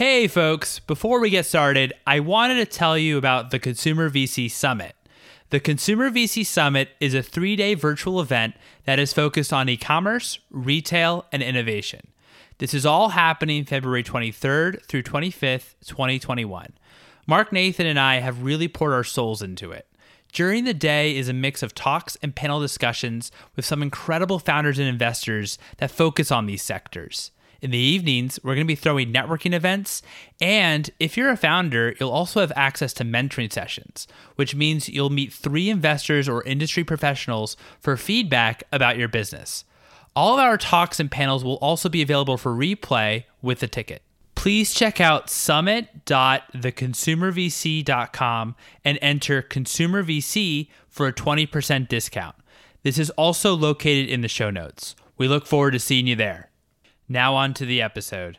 Hey, folks, before we get started, I wanted to tell you about the Consumer VC Summit. The Consumer VC Summit is a three day virtual event that is focused on e commerce, retail, and innovation. This is all happening February 23rd through 25th, 2021. Mark Nathan and I have really poured our souls into it. During the day is a mix of talks and panel discussions with some incredible founders and investors that focus on these sectors. In the evenings, we're going to be throwing networking events. And if you're a founder, you'll also have access to mentoring sessions, which means you'll meet three investors or industry professionals for feedback about your business. All of our talks and panels will also be available for replay with a ticket. Please check out summit.theconsumervc.com and enter ConsumerVC for a 20% discount. This is also located in the show notes. We look forward to seeing you there. Now, on to the episode.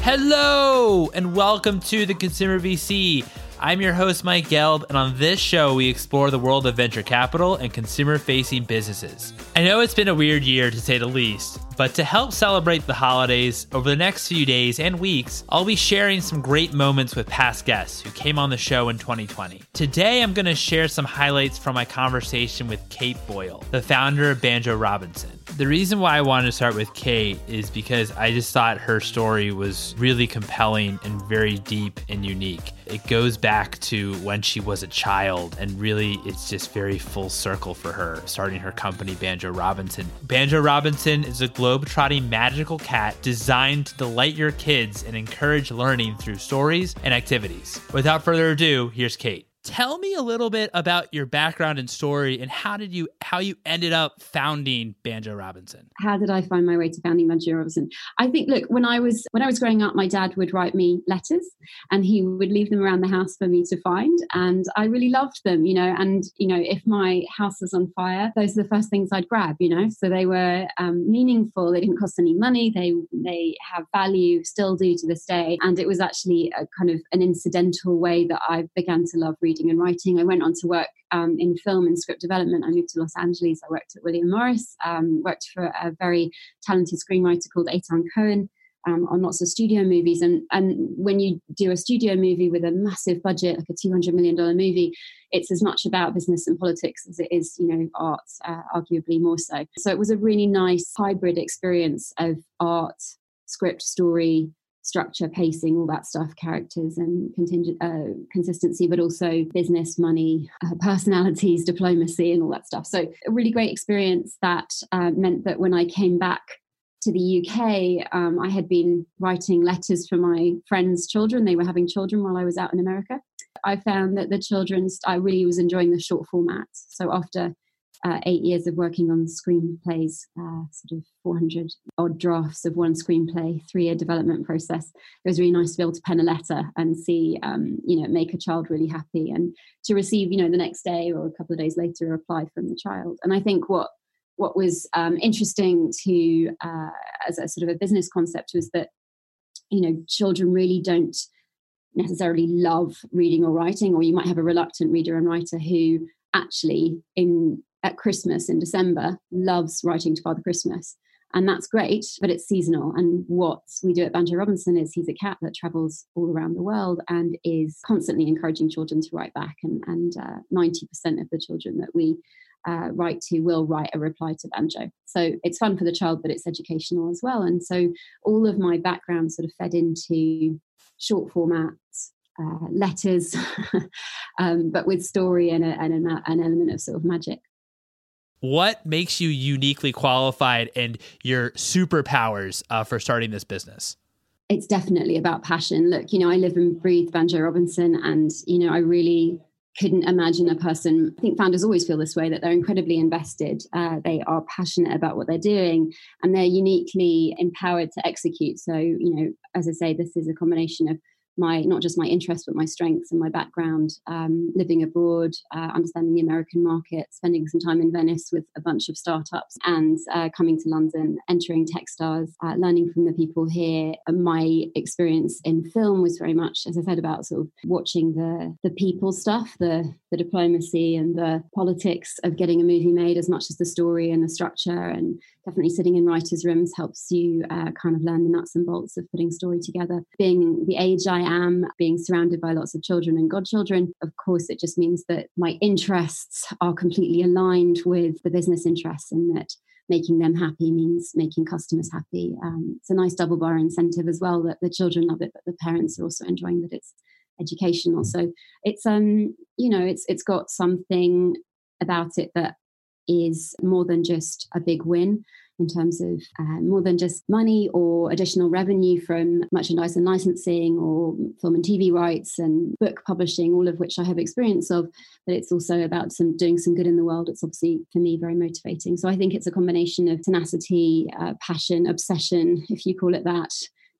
Hello, and welcome to the Consumer VC. I'm your host, Mike Gelb, and on this show, we explore the world of venture capital and consumer facing businesses. I know it's been a weird year to say the least, but to help celebrate the holidays, over the next few days and weeks, I'll be sharing some great moments with past guests who came on the show in 2020. Today, I'm going to share some highlights from my conversation with Kate Boyle, the founder of Banjo Robinson. The reason why I wanted to start with Kate is because I just thought her story was really compelling and very deep and unique. It goes back to when she was a child, and really it's just very full circle for her, starting her company, Banjo Robinson. Banjo Robinson is a globe-trotting magical cat designed to delight your kids and encourage learning through stories and activities. Without further ado, here's Kate. Tell me a little bit about your background and story and how did you how you ended up founding Banjo Robinson? How did I find my way to founding Banjo Robinson? I think look, when I was when I was growing up my dad would write me letters and he would leave them around the house for me to find and I really loved them, you know, and you know, if my house was on fire, those are the first things I'd grab, you know. So they were um, meaningful, they didn't cost any money, they they have value, still do to this day, and it was actually a kind of an incidental way that I began to love reading reading and writing. I went on to work um, in film and script development. I moved to Los Angeles. I worked at William Morris, um, worked for a very talented screenwriter called Eitan Cohen. Um, on lots of studio movies. And, and when you do a studio movie with a massive budget, like a $200 million movie, it's as much about business and politics as it is, you know, art, uh, arguably more so. So it was a really nice hybrid experience of art, script, story, structure, pacing, all that stuff, characters and contingent uh, consistency, but also business, money, uh, personalities, diplomacy, and all that stuff. So a really great experience that uh, meant that when I came back to the UK, um, I had been writing letters for my friends' children. They were having children while I was out in America. I found that the children, I really was enjoying the short format. So after uh, eight years of working on screenplays, uh, sort of 400 odd drafts of one screenplay, three year development process. It was really nice to be able to pen a letter and see, um, you know, make a child really happy and to receive, you know, the next day or a couple of days later a reply from the child. And I think what what was um, interesting to uh, as a sort of a business concept was that you know children really don't necessarily love reading or writing or you might have a reluctant reader and writer who actually in at Christmas in December loves writing to Father Christmas. And that's great, but it's seasonal. And what we do at Banjo Robinson is he's a cat that travels all around the world and is constantly encouraging children to write back. And, and uh, 90% of the children that we uh, write to will write a reply to Banjo. So it's fun for the child, but it's educational as well. And so all of my background sort of fed into short formats, uh, letters, um, but with story and, a, and an element of sort of magic what makes you uniquely qualified and your superpowers uh, for starting this business? It's definitely about passion. Look, you know, I live and breathe Banjo Robinson, and you know, I really couldn't imagine a person. I think founders always feel this way that they're incredibly invested. Uh, they are passionate about what they're doing, and they're uniquely empowered to execute. So, you know, as I say, this is a combination of my not just my interests but my strengths and my background um, living abroad uh, understanding the american market spending some time in venice with a bunch of startups and uh, coming to london entering techstars uh, learning from the people here. My experience in film was very much as i said about sort of watching the the people stuff the the diplomacy and the politics of getting a movie made as much as the story and the structure and definitely sitting in writers rooms helps you uh, kind of learn the nuts and bolts of putting story together. Being the age i am being surrounded by lots of children and godchildren of course it just means that my interests are completely aligned with the business interests and that making them happy means making customers happy. Um, it's a nice double bar incentive as well that the children love it but the parents are also enjoying that it's educational. So it's um you know it's it's got something about it that is more than just a big win in terms of uh, more than just money or additional revenue from merchandise and licensing or film and TV rights and book publishing, all of which I have experience of. But it's also about some doing some good in the world. It's obviously for me very motivating. So I think it's a combination of tenacity, uh, passion, obsession, if you call it that,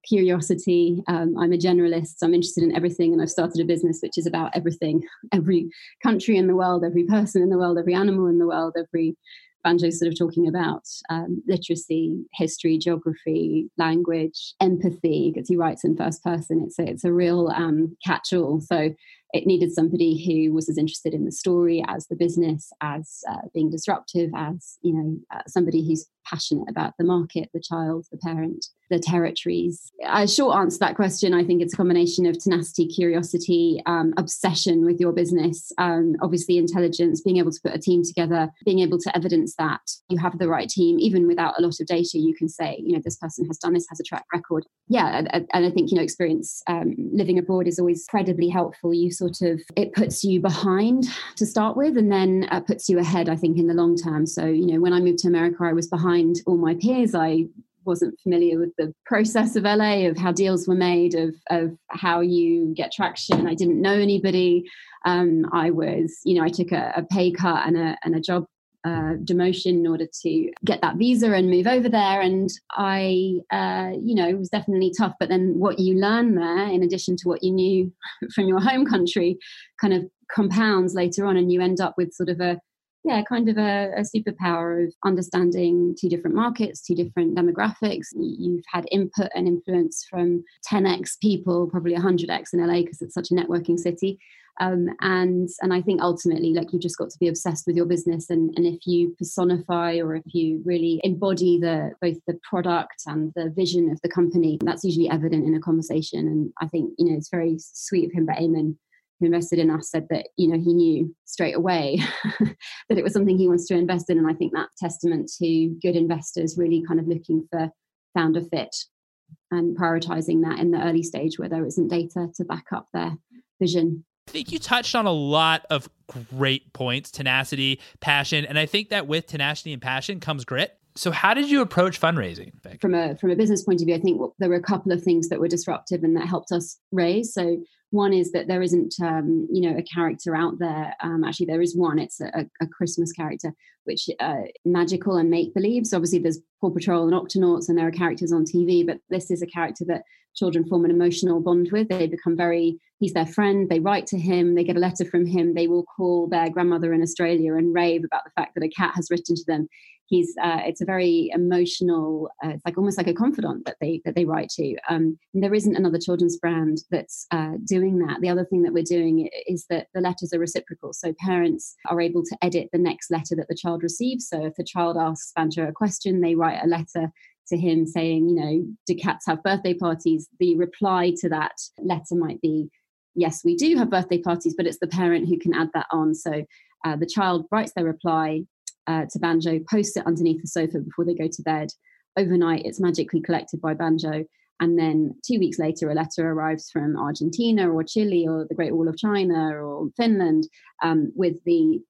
curiosity. Um, I'm a generalist. So I'm interested in everything, and I've started a business which is about everything every country in the world, every person in the world, every animal in the world, every Banjo's sort of talking about um, literacy, history, geography, language, empathy, because he writes in first person. It's a, it's a real um, catch all. So it needed somebody who was as interested in the story as the business, as uh, being disruptive, as you know, uh, somebody who's passionate about the market, the child, the parent, the territories. A short answer to that question, I think it's a combination of tenacity, curiosity, um, obsession with your business, um, obviously intelligence, being able to put a team together, being able to evidence that you have the right team, even without a lot of data. You can say, you know, this person has done this, has a track record. Yeah, and, and I think you know, experience um, living abroad is always incredibly helpful. You sort of it puts you behind to start with, and then uh, puts you ahead. I think in the long term. So you know, when I moved to America, I was behind all my peers. I wasn't familiar with the process of LA, of how deals were made, of of how you get traction. I didn't know anybody. Um, I was, you know, I took a, a pay cut and a and a job uh, demotion in order to get that visa and move over there. And I, uh, you know, it was definitely tough. But then what you learn there, in addition to what you knew from your home country, kind of compounds later on, and you end up with sort of a yeah, kind of a, a, superpower of understanding two different markets, two different demographics. You've had input and influence from 10x people, probably 100x in LA because it's such a networking city. Um, and and I think ultimately, like you've just got to be obsessed with your business, and and if you personify or if you really embody the both the product and the vision of the company, that's usually evident in a conversation. And I think you know it's very sweet of him, but Eamon who invested in us said that you know he knew straight away that it was something he wants to invest in and i think that testament to good investors really kind of looking for founder fit and prioritizing that in the early stage where there isn't data to back up their vision I think you touched on a lot of great points tenacity, passion. And I think that with tenacity and passion comes grit. So, how did you approach fundraising? From a from a business point of view, I think there were a couple of things that were disruptive and that helped us raise. So, one is that there isn't, um, you know, a character out there. Um, actually, there is one. It's a, a Christmas character, which uh, magical and make believe. So obviously, there's Paw Patrol and Octonauts, and there are characters on TV. But this is a character that children form an emotional bond with. They become very. He's their friend. They write to him. They get a letter from him. They will call their grandmother in Australia and rave about the fact that a cat has written to them he's uh, it's a very emotional uh, it's like almost like a confidant that they that they write to um, there isn't another children's brand that's uh, doing that the other thing that we're doing is that the letters are reciprocal so parents are able to edit the next letter that the child receives so if the child asks banjo a question they write a letter to him saying you know do cats have birthday parties the reply to that letter might be yes we do have birthday parties but it's the parent who can add that on so uh, the child writes their reply uh, to Banjo, posts it underneath the sofa before they go to bed. Overnight, it's magically collected by Banjo. And then two weeks later, a letter arrives from Argentina or Chile or the Great Wall of China or Finland um, with the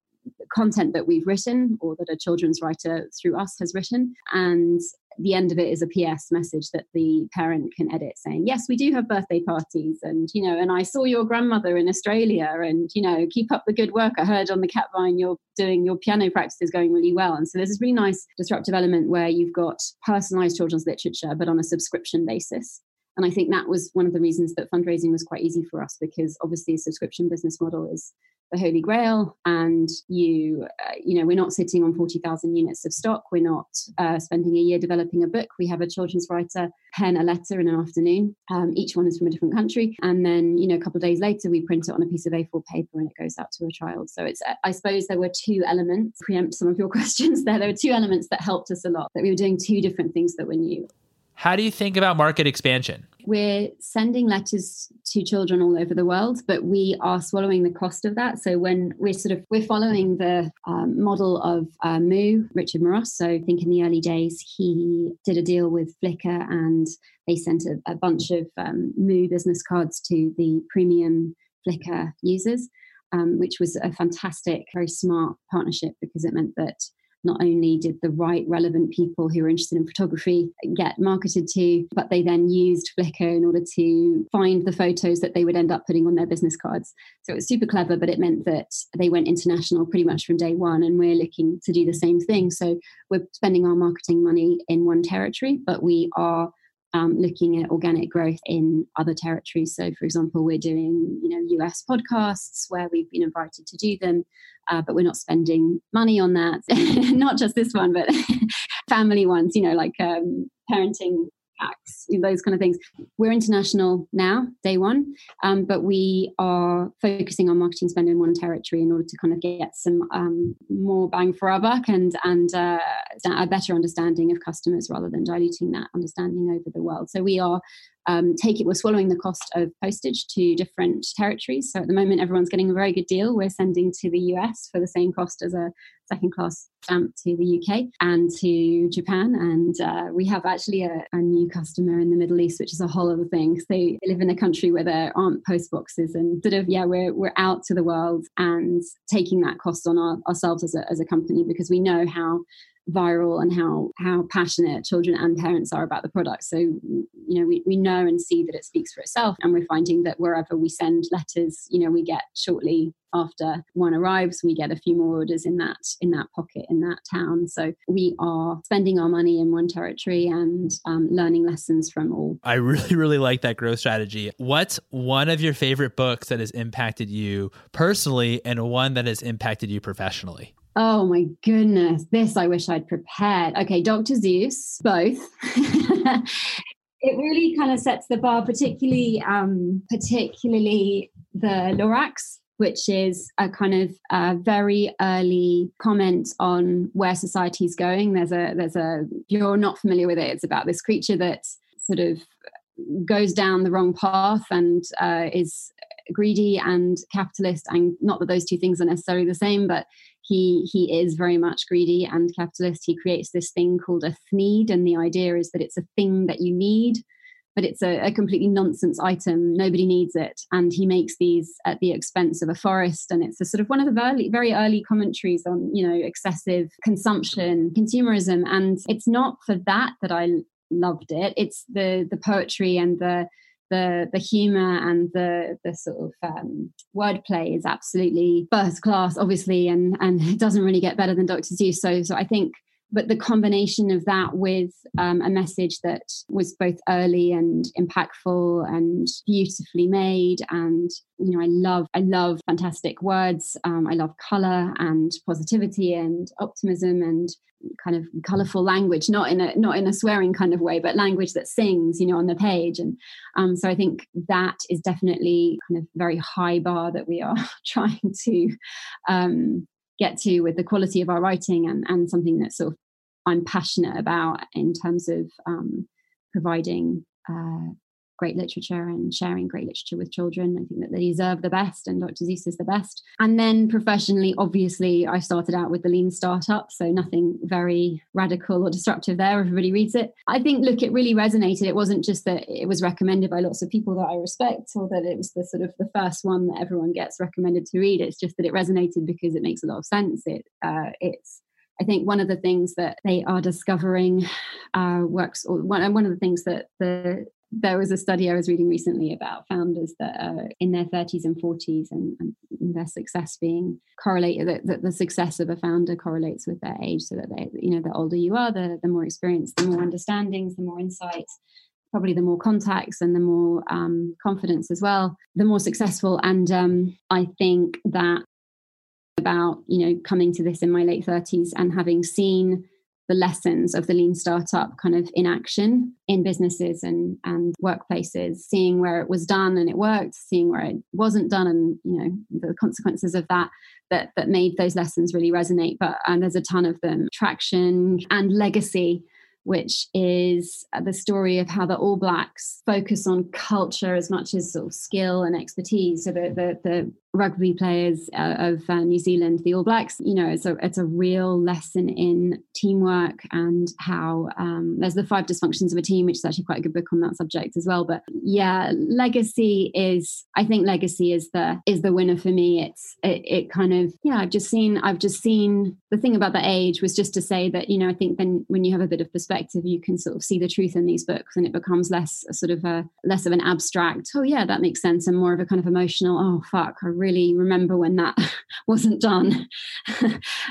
content that we've written or that a children's writer through us has written. And the end of it is a PS message that the parent can edit saying, Yes, we do have birthday parties. And, you know, and I saw your grandmother in Australia and, you know, keep up the good work. I heard on the cat vine you're doing your piano practice is going really well. And so there's this really nice disruptive element where you've got personalized children's literature, but on a subscription basis. And I think that was one of the reasons that fundraising was quite easy for us because obviously a subscription business model is the holy grail and you uh, you know we're not sitting on 40,000 units of stock. We're not uh, spending a year developing a book. We have a children's writer pen a letter in an afternoon. Um, each one is from a different country. And then you know a couple of days later we print it on a piece of A4 paper and it goes out to a child. So it's I suppose there were two elements preempt some of your questions there. There were two elements that helped us a lot that we were doing two different things that were new how do you think about market expansion? We're sending letters to children all over the world, but we are swallowing the cost of that. So when we're sort of we're following the um, model of uh, Moo, Richard Moross. So I think in the early days he did a deal with Flickr, and they sent a, a bunch of um, Moo business cards to the premium Flickr users, um, which was a fantastic, very smart partnership because it meant that not only did the right relevant people who were interested in photography get marketed to, but they then used Flickr in order to find the photos that they would end up putting on their business cards. So it was super clever, but it meant that they went international pretty much from day one. And we're looking to do the same thing. So we're spending our marketing money in one territory, but we are um, looking at organic growth in other territories. So, for example, we're doing you know US podcasts where we've been invited to do them, uh, but we're not spending money on that. not just this one, but family ones. You know, like um, parenting packs, those kind of things. We're international now, day one, um, but we are focusing on marketing spend in one territory in order to kind of get some um, more bang for our buck and and uh, a better understanding of customers rather than diluting that understanding over the world. So we are um, take it. We're swallowing the cost of postage to different territories. So at the moment, everyone's getting a very good deal. We're sending to the US for the same cost as a second class stamp to the UK and to Japan. And uh, we have actually a, a, new customer in the Middle East, which is a whole other thing. So they live in a country where there aren't post boxes and sort of, yeah, we're, we're out to the world and taking that cost on our, ourselves as a, as a company because we know how viral and how how passionate children and parents are about the product. So you know we, we know and see that it speaks for itself and we're finding that wherever we send letters you know we get shortly after one arrives we get a few more orders in that in that pocket in that town. So we are spending our money in one territory and um, learning lessons from all. I really really like that growth strategy. What's one of your favorite books that has impacted you personally and one that has impacted you professionally Oh my goodness, this I wish I'd prepared. Okay, Dr. Seuss, both. it really kind of sets the bar, particularly um, particularly the Lorax, which is a kind of very early comment on where society is going. There's a there's a if you're not familiar with it, it's about this creature that sort of goes down the wrong path and uh, is greedy and capitalist and not that those two things are necessarily the same but he he is very much greedy and capitalist. He creates this thing called a thneed and the idea is that it's a thing that you need but it's a, a, completely nonsense item. Nobody needs it. And he makes these at the expense of a forest and it's a sort of one of the very, very early commentaries on you know excessive consumption consumerism. And it's not for that that i loved it. It's the the poetry and the the the humor and the the sort of um, wordplay is absolutely first class, obviously, and and it doesn't really get better than Doctor Seuss. So so I think but the combination of that with um, a message that was both early and impactful and beautifully made and you know i love i love fantastic words um, i love color and positivity and optimism and kind of colorful language not in a not in a swearing kind of way but language that sings you know on the page. And um, so i think that is definitely kind of very high bar that we are trying to um, get to with the quality of our writing and, and something that sort of I'm passionate about in terms of um, providing uh, great literature and sharing great literature with children. I think that they deserve the best, and Dr. Seuss is the best. And then professionally, obviously, I started out with the Lean Startup, so nothing very radical or disruptive there. Everybody reads it. I think, look, it really resonated. It wasn't just that it was recommended by lots of people that I respect, or that it was the sort of the first one that everyone gets recommended to read. It's just that it resonated because it makes a lot of sense. It uh, it's I think one of the things that they are discovering uh, works, or one, one of the things that the there was a study I was reading recently about founders that are in their 30s and 40s and, and their success being correlated that, that, the success of a founder correlates with their age so that they you know the older you are the, the more experience the more understandings the more insights probably the more contacts and the more um, confidence as well, the more successful. And um, I think that about you know coming to this in my late 30s and having seen the lessons of the lean startup kind of in action in businesses and and workplaces seeing where it was done and it worked seeing where it wasn't done and you know the consequences of that that that made those lessons really resonate but and there's a ton of them traction and legacy which is the story of how the All Blacks focus on culture as much as sort of skill and expertise. So the the, the rugby players uh, of uh, New Zealand, the All Blacks, you know, it's a it's a real lesson in teamwork and how um, there's the five dysfunctions of a team, which is actually quite a good book on that subject as well. But yeah, legacy is I think legacy is the is the winner for me. It's it, it kind of yeah I've just seen I've just seen the thing about the age was just to say that you know I think then when you have a bit of perspective you can sort of see the truth in these books and it becomes less sort of a less of an abstract oh yeah that makes sense and more of a kind of emotional oh fuck I remember when that wasn't done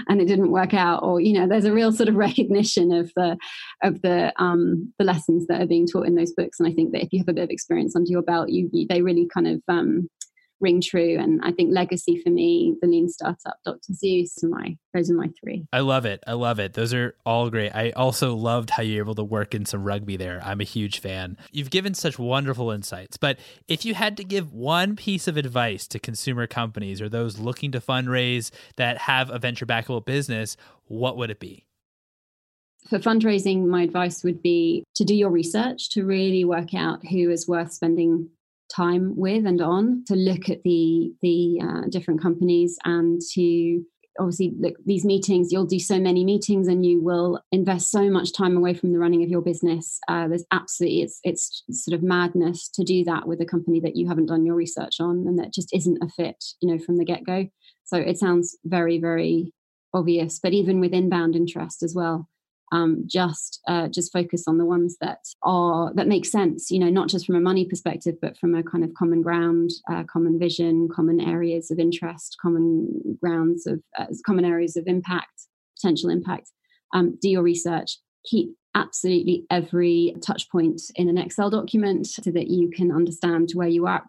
and it didn't work out. Or you know there's a real sort of recognition of the of the um the lessons that are being taught in those books. And i think that if you have a bit of experience under your belt you, you they really kind of um ring true. And I think legacy for me, the lean startup, Dr. Seuss, my those are my three. I love it. I love it. Those are all great. I also loved how you're able to work in some rugby there. I'm a huge fan. You've given such wonderful insights. But if you had to give one piece of advice to consumer companies or those looking to fundraise that have a venture backable business, what would it be? for fundraising, my advice would be to do your research, to really work out who is worth spending time with and on to look at the the uh, different companies and to obviously look these meetings you'll do so many meetings and you will invest so much time away from the running of your business. Uh, there's absolutely it's it's sort of madness to do that with a company that you haven't done your research on and that just isn't a fit you know from the get-go. So it sounds very very obvious but even with inbound interest as well um, just uh, just focus on the ones that are that make sense you know not just from a money perspective but from a kind of common ground uh, common vision common areas of interest common grounds of uh, common areas of impact potential impact. Um, do your research. Keep absolutely every touch point in an excel document so that you can understand where you are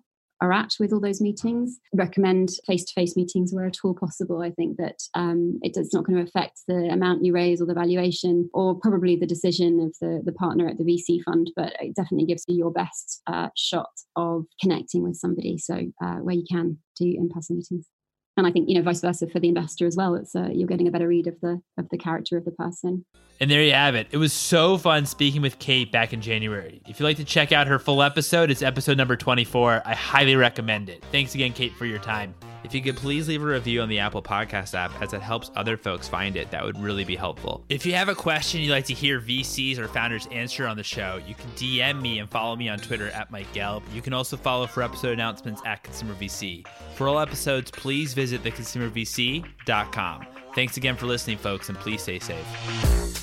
are at with all those meetings. Recommend face to face meetings where at all possible. I think that um, it, it's not going to affect the amount you raise or the valuation or probably the decision of the, the partner at the VC fund, but it definitely gives you your best uh, shot of connecting with somebody. So, uh, where you can do in person meetings and I think you know vice versa for the investor as well. It's uh, you're getting a better read of the of the character of the person. And there you have it. It was so fun speaking with Kate back in January. If you'd like to check out her full episode, it's episode number 24. I highly recommend it. Thanks again, Kate, for your time. If you could please leave a review on the Apple Podcast app as it helps other folks find it, that would really be helpful. If you have a question you'd like to hear VCs or founders answer on the show, you can DM me and follow me on Twitter at Mike Gelb. You can also follow for episode announcements at Consumer VC. For all episodes, please visit theconsumervc.com. Thanks again for listening, folks, and please stay safe.